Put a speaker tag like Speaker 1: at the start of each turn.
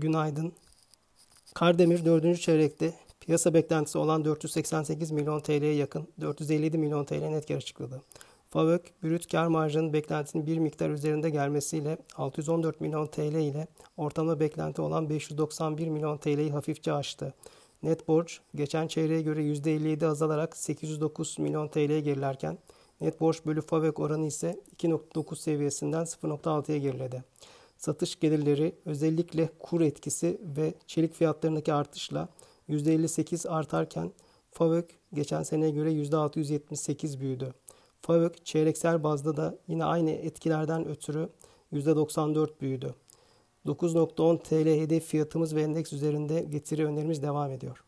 Speaker 1: Günaydın. Kardemir 4. çeyrekte piyasa beklentisi olan 488 milyon TL'ye yakın 457 milyon TL net kar açıkladı. FAVÖK, brüt kar marjının beklentisinin bir miktar üzerinde gelmesiyle 614 milyon TL ile ortalama beklenti olan 591 milyon TL'yi hafifçe aştı. Net borç geçen çeyreğe göre %57 azalarak 809 milyon TL'ye gerilerken net borç bölü FAVÖK oranı ise 2.9 seviyesinden 0.6'ya geriledi. Satış gelirleri özellikle kur etkisi ve çelik fiyatlarındaki artışla %58 artarken FAVÖK geçen seneye göre %678 büyüdü. FAVÖK çeyreksel bazda da yine aynı etkilerden ötürü %94 büyüdü. 9.10 TL hedef fiyatımız ve endeks üzerinde getiri önerimiz devam ediyor.